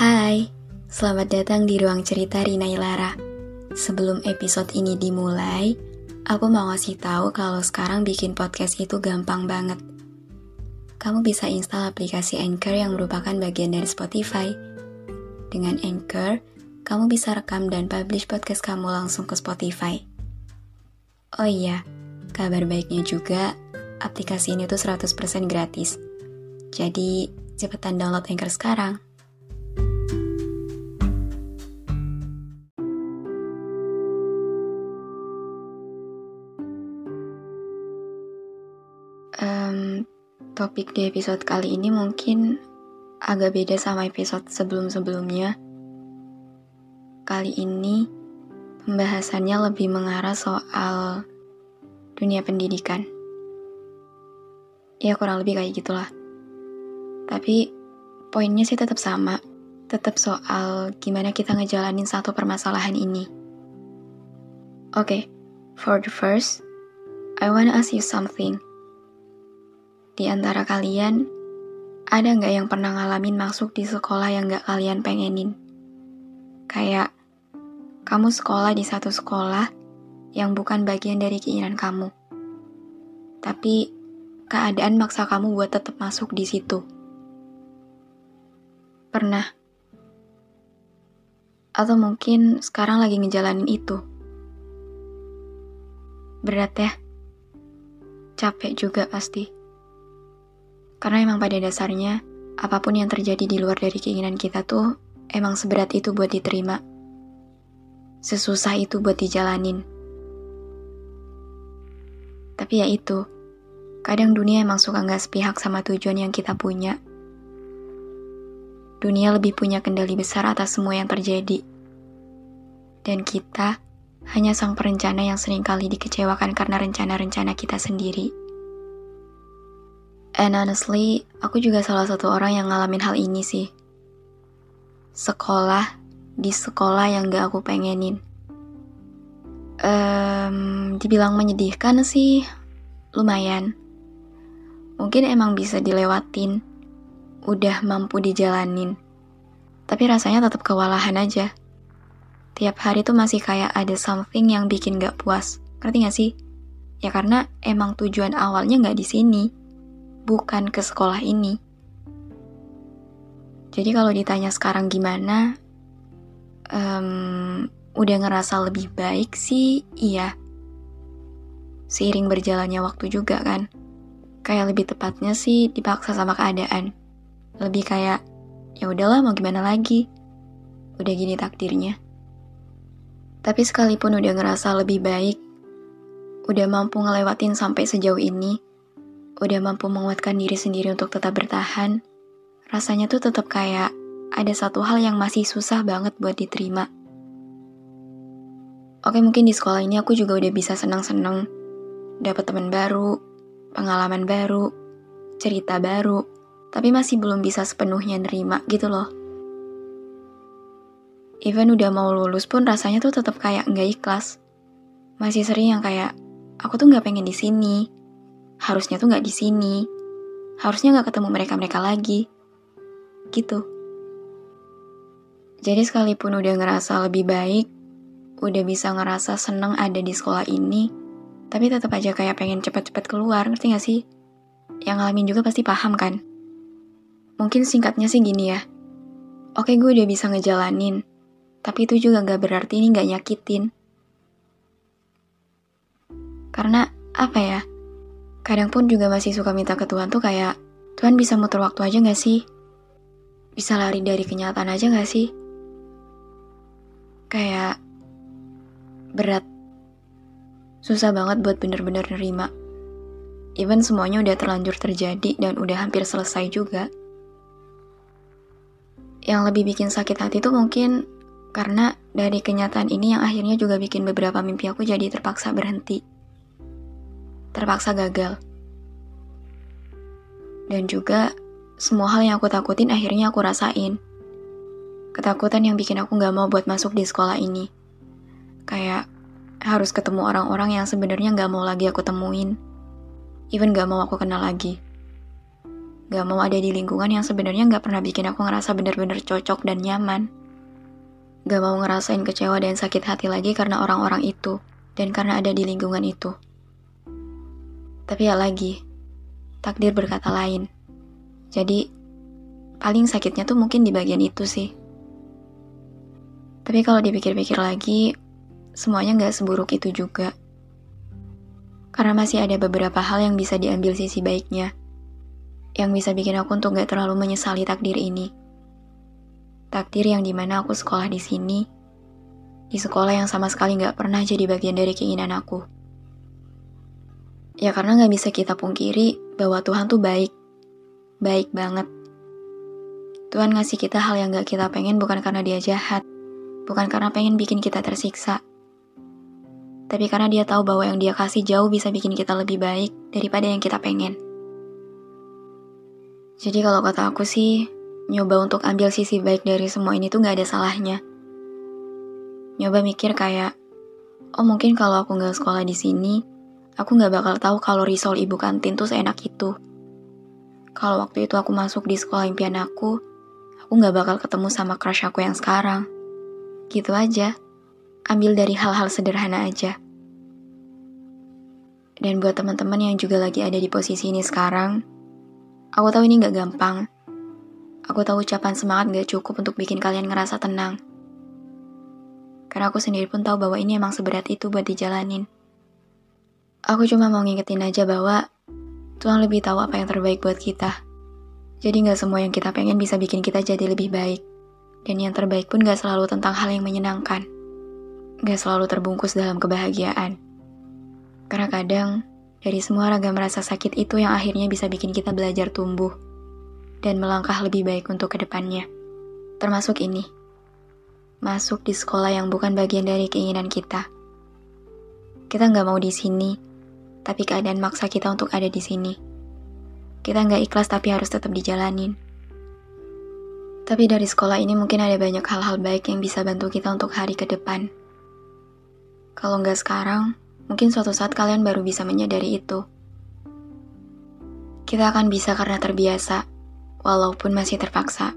Hai, selamat datang di ruang cerita Rina Ilara. Sebelum episode ini dimulai, aku mau ngasih tahu kalau sekarang bikin podcast itu gampang banget. Kamu bisa install aplikasi Anchor yang merupakan bagian dari Spotify. Dengan Anchor, kamu bisa rekam dan publish podcast kamu langsung ke Spotify. Oh iya, kabar baiknya juga, aplikasi ini tuh 100% gratis. Jadi, cepetan download Anchor sekarang. Topik di episode kali ini mungkin agak beda sama episode sebelum-sebelumnya. Kali ini pembahasannya lebih mengarah soal dunia pendidikan. Ya kurang lebih kayak gitulah. Tapi poinnya sih tetap sama. Tetap soal gimana kita ngejalanin satu permasalahan ini. Oke, okay, for the first, I wanna ask you something. Di antara kalian, ada nggak yang pernah ngalamin masuk di sekolah yang nggak kalian pengenin? Kayak, kamu sekolah di satu sekolah yang bukan bagian dari keinginan kamu. Tapi, keadaan maksa kamu buat tetap masuk di situ. Pernah. Atau mungkin sekarang lagi ngejalanin itu. Berat ya? Capek juga pasti. Karena emang pada dasarnya, apa pun yang terjadi di luar dari keinginan kita tuh emang seberat itu buat diterima. Sesusah itu buat dijalanin. Tapi ya itu, kadang dunia emang suka nggak sepihak sama tujuan yang kita punya. Dunia lebih punya kendali besar atas semua yang terjadi. Dan kita hanya sang perencana yang sering kali dikecewakan karena rencana-rencana kita sendiri. And honestly, aku juga salah satu orang yang ngalamin hal ini sih. Sekolah di sekolah yang gak aku pengenin. Um, dibilang menyedihkan sih, lumayan. Mungkin emang bisa dilewatin, udah mampu dijalanin. Tapi rasanya tetap kewalahan aja. Tiap hari tuh masih kayak ada something yang bikin gak puas. Ngerti gak sih? Ya karena emang tujuan awalnya gak di sini bukan ke sekolah ini. Jadi kalau ditanya sekarang gimana, um, udah ngerasa lebih baik sih, iya. Seiring berjalannya waktu juga kan. Kayak lebih tepatnya sih dipaksa sama keadaan. Lebih kayak, ya udahlah mau gimana lagi. Udah gini takdirnya. Tapi sekalipun udah ngerasa lebih baik, udah mampu ngelewatin sampai sejauh ini, udah mampu menguatkan diri sendiri untuk tetap bertahan, rasanya tuh tetap kayak ada satu hal yang masih susah banget buat diterima. Oke, mungkin di sekolah ini aku juga udah bisa senang-senang, dapat teman baru, pengalaman baru, cerita baru, tapi masih belum bisa sepenuhnya nerima gitu loh. Even udah mau lulus pun rasanya tuh tetap kayak nggak ikhlas. Masih sering yang kayak, aku tuh nggak pengen di sini, harusnya tuh nggak di sini. Harusnya nggak ketemu mereka-mereka lagi. Gitu. Jadi sekalipun udah ngerasa lebih baik, udah bisa ngerasa seneng ada di sekolah ini, tapi tetap aja kayak pengen cepet-cepet keluar, ngerti gak sih? Yang ngalamin juga pasti paham kan? Mungkin singkatnya sih gini ya. Oke gue udah bisa ngejalanin, tapi itu juga gak berarti ini gak nyakitin. Karena apa ya? Kadang pun juga masih suka minta ke Tuhan tuh kayak, Tuhan bisa muter waktu aja gak sih? Bisa lari dari kenyataan aja gak sih? Kayak berat. Susah banget buat bener-bener nerima. Even semuanya udah terlanjur terjadi dan udah hampir selesai juga. Yang lebih bikin sakit hati tuh mungkin karena dari kenyataan ini yang akhirnya juga bikin beberapa mimpi aku jadi terpaksa berhenti. Terpaksa gagal. Dan juga semua hal yang aku takutin akhirnya aku rasain. Ketakutan yang bikin aku gak mau buat masuk di sekolah ini. Kayak harus ketemu orang-orang yang sebenarnya gak mau lagi aku temuin. Even gak mau aku kenal lagi. Gak mau ada di lingkungan yang sebenarnya gak pernah bikin aku ngerasa bener-bener cocok dan nyaman. Gak mau ngerasain kecewa dan sakit hati lagi karena orang-orang itu. Dan karena ada di lingkungan itu. Tapi ya lagi, takdir berkata lain. Jadi, paling sakitnya tuh mungkin di bagian itu sih. Tapi kalau dipikir-pikir lagi, semuanya nggak seburuk itu juga. Karena masih ada beberapa hal yang bisa diambil sisi baiknya, yang bisa bikin aku untuk nggak terlalu menyesali takdir ini. Takdir yang di mana aku sekolah di sini, di sekolah yang sama sekali nggak pernah jadi bagian dari keinginan aku. Ya karena nggak bisa kita pungkiri bahwa Tuhan tuh baik, baik banget. Tuhan ngasih kita hal yang gak kita pengen bukan karena dia jahat, bukan karena pengen bikin kita tersiksa, tapi karena dia tahu bahwa yang dia kasih jauh bisa bikin kita lebih baik daripada yang kita pengen. Jadi kalau kata aku sih, nyoba untuk ambil sisi baik dari semua ini tuh gak ada salahnya. Nyoba mikir kayak, oh mungkin kalau aku gak sekolah di sini, aku gak bakal tahu kalau risol ibu kantin tuh seenak itu. Kalau waktu itu aku masuk di sekolah impian aku, aku gak bakal ketemu sama crush aku yang sekarang. Gitu aja ambil dari hal-hal sederhana aja. Dan buat teman-teman yang juga lagi ada di posisi ini sekarang, aku tahu ini gak gampang. Aku tahu ucapan semangat gak cukup untuk bikin kalian ngerasa tenang. Karena aku sendiri pun tahu bahwa ini emang seberat itu buat dijalanin. Aku cuma mau ngingetin aja bahwa Tuhan lebih tahu apa yang terbaik buat kita. Jadi gak semua yang kita pengen bisa bikin kita jadi lebih baik. Dan yang terbaik pun gak selalu tentang hal yang menyenangkan gak selalu terbungkus dalam kebahagiaan. Karena kadang, dari semua ragam rasa sakit itu yang akhirnya bisa bikin kita belajar tumbuh dan melangkah lebih baik untuk ke depannya. Termasuk ini, masuk di sekolah yang bukan bagian dari keinginan kita. Kita nggak mau di sini, tapi keadaan maksa kita untuk ada di sini. Kita nggak ikhlas tapi harus tetap dijalanin. Tapi dari sekolah ini mungkin ada banyak hal-hal baik yang bisa bantu kita untuk hari ke depan. Kalau nggak sekarang, mungkin suatu saat kalian baru bisa menyadari itu. Kita akan bisa karena terbiasa, walaupun masih terpaksa.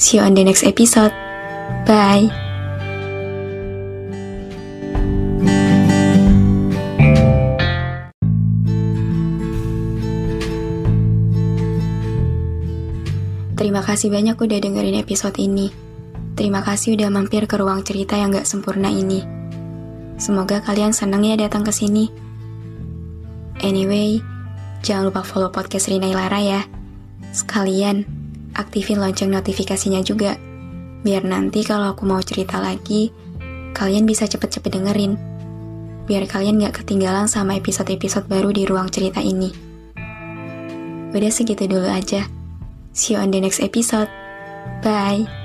See you on the next episode. Bye. Terima kasih banyak udah dengerin episode ini. Terima kasih udah mampir ke ruang cerita yang gak sempurna ini. Semoga kalian senang ya datang ke sini. Anyway, jangan lupa follow podcast Rina Ilara ya. Sekalian, aktifin lonceng notifikasinya juga. Biar nanti kalau aku mau cerita lagi, kalian bisa cepet-cepet dengerin. Biar kalian gak ketinggalan sama episode-episode baru di ruang cerita ini. Udah segitu dulu aja. See you on the next episode. Bye.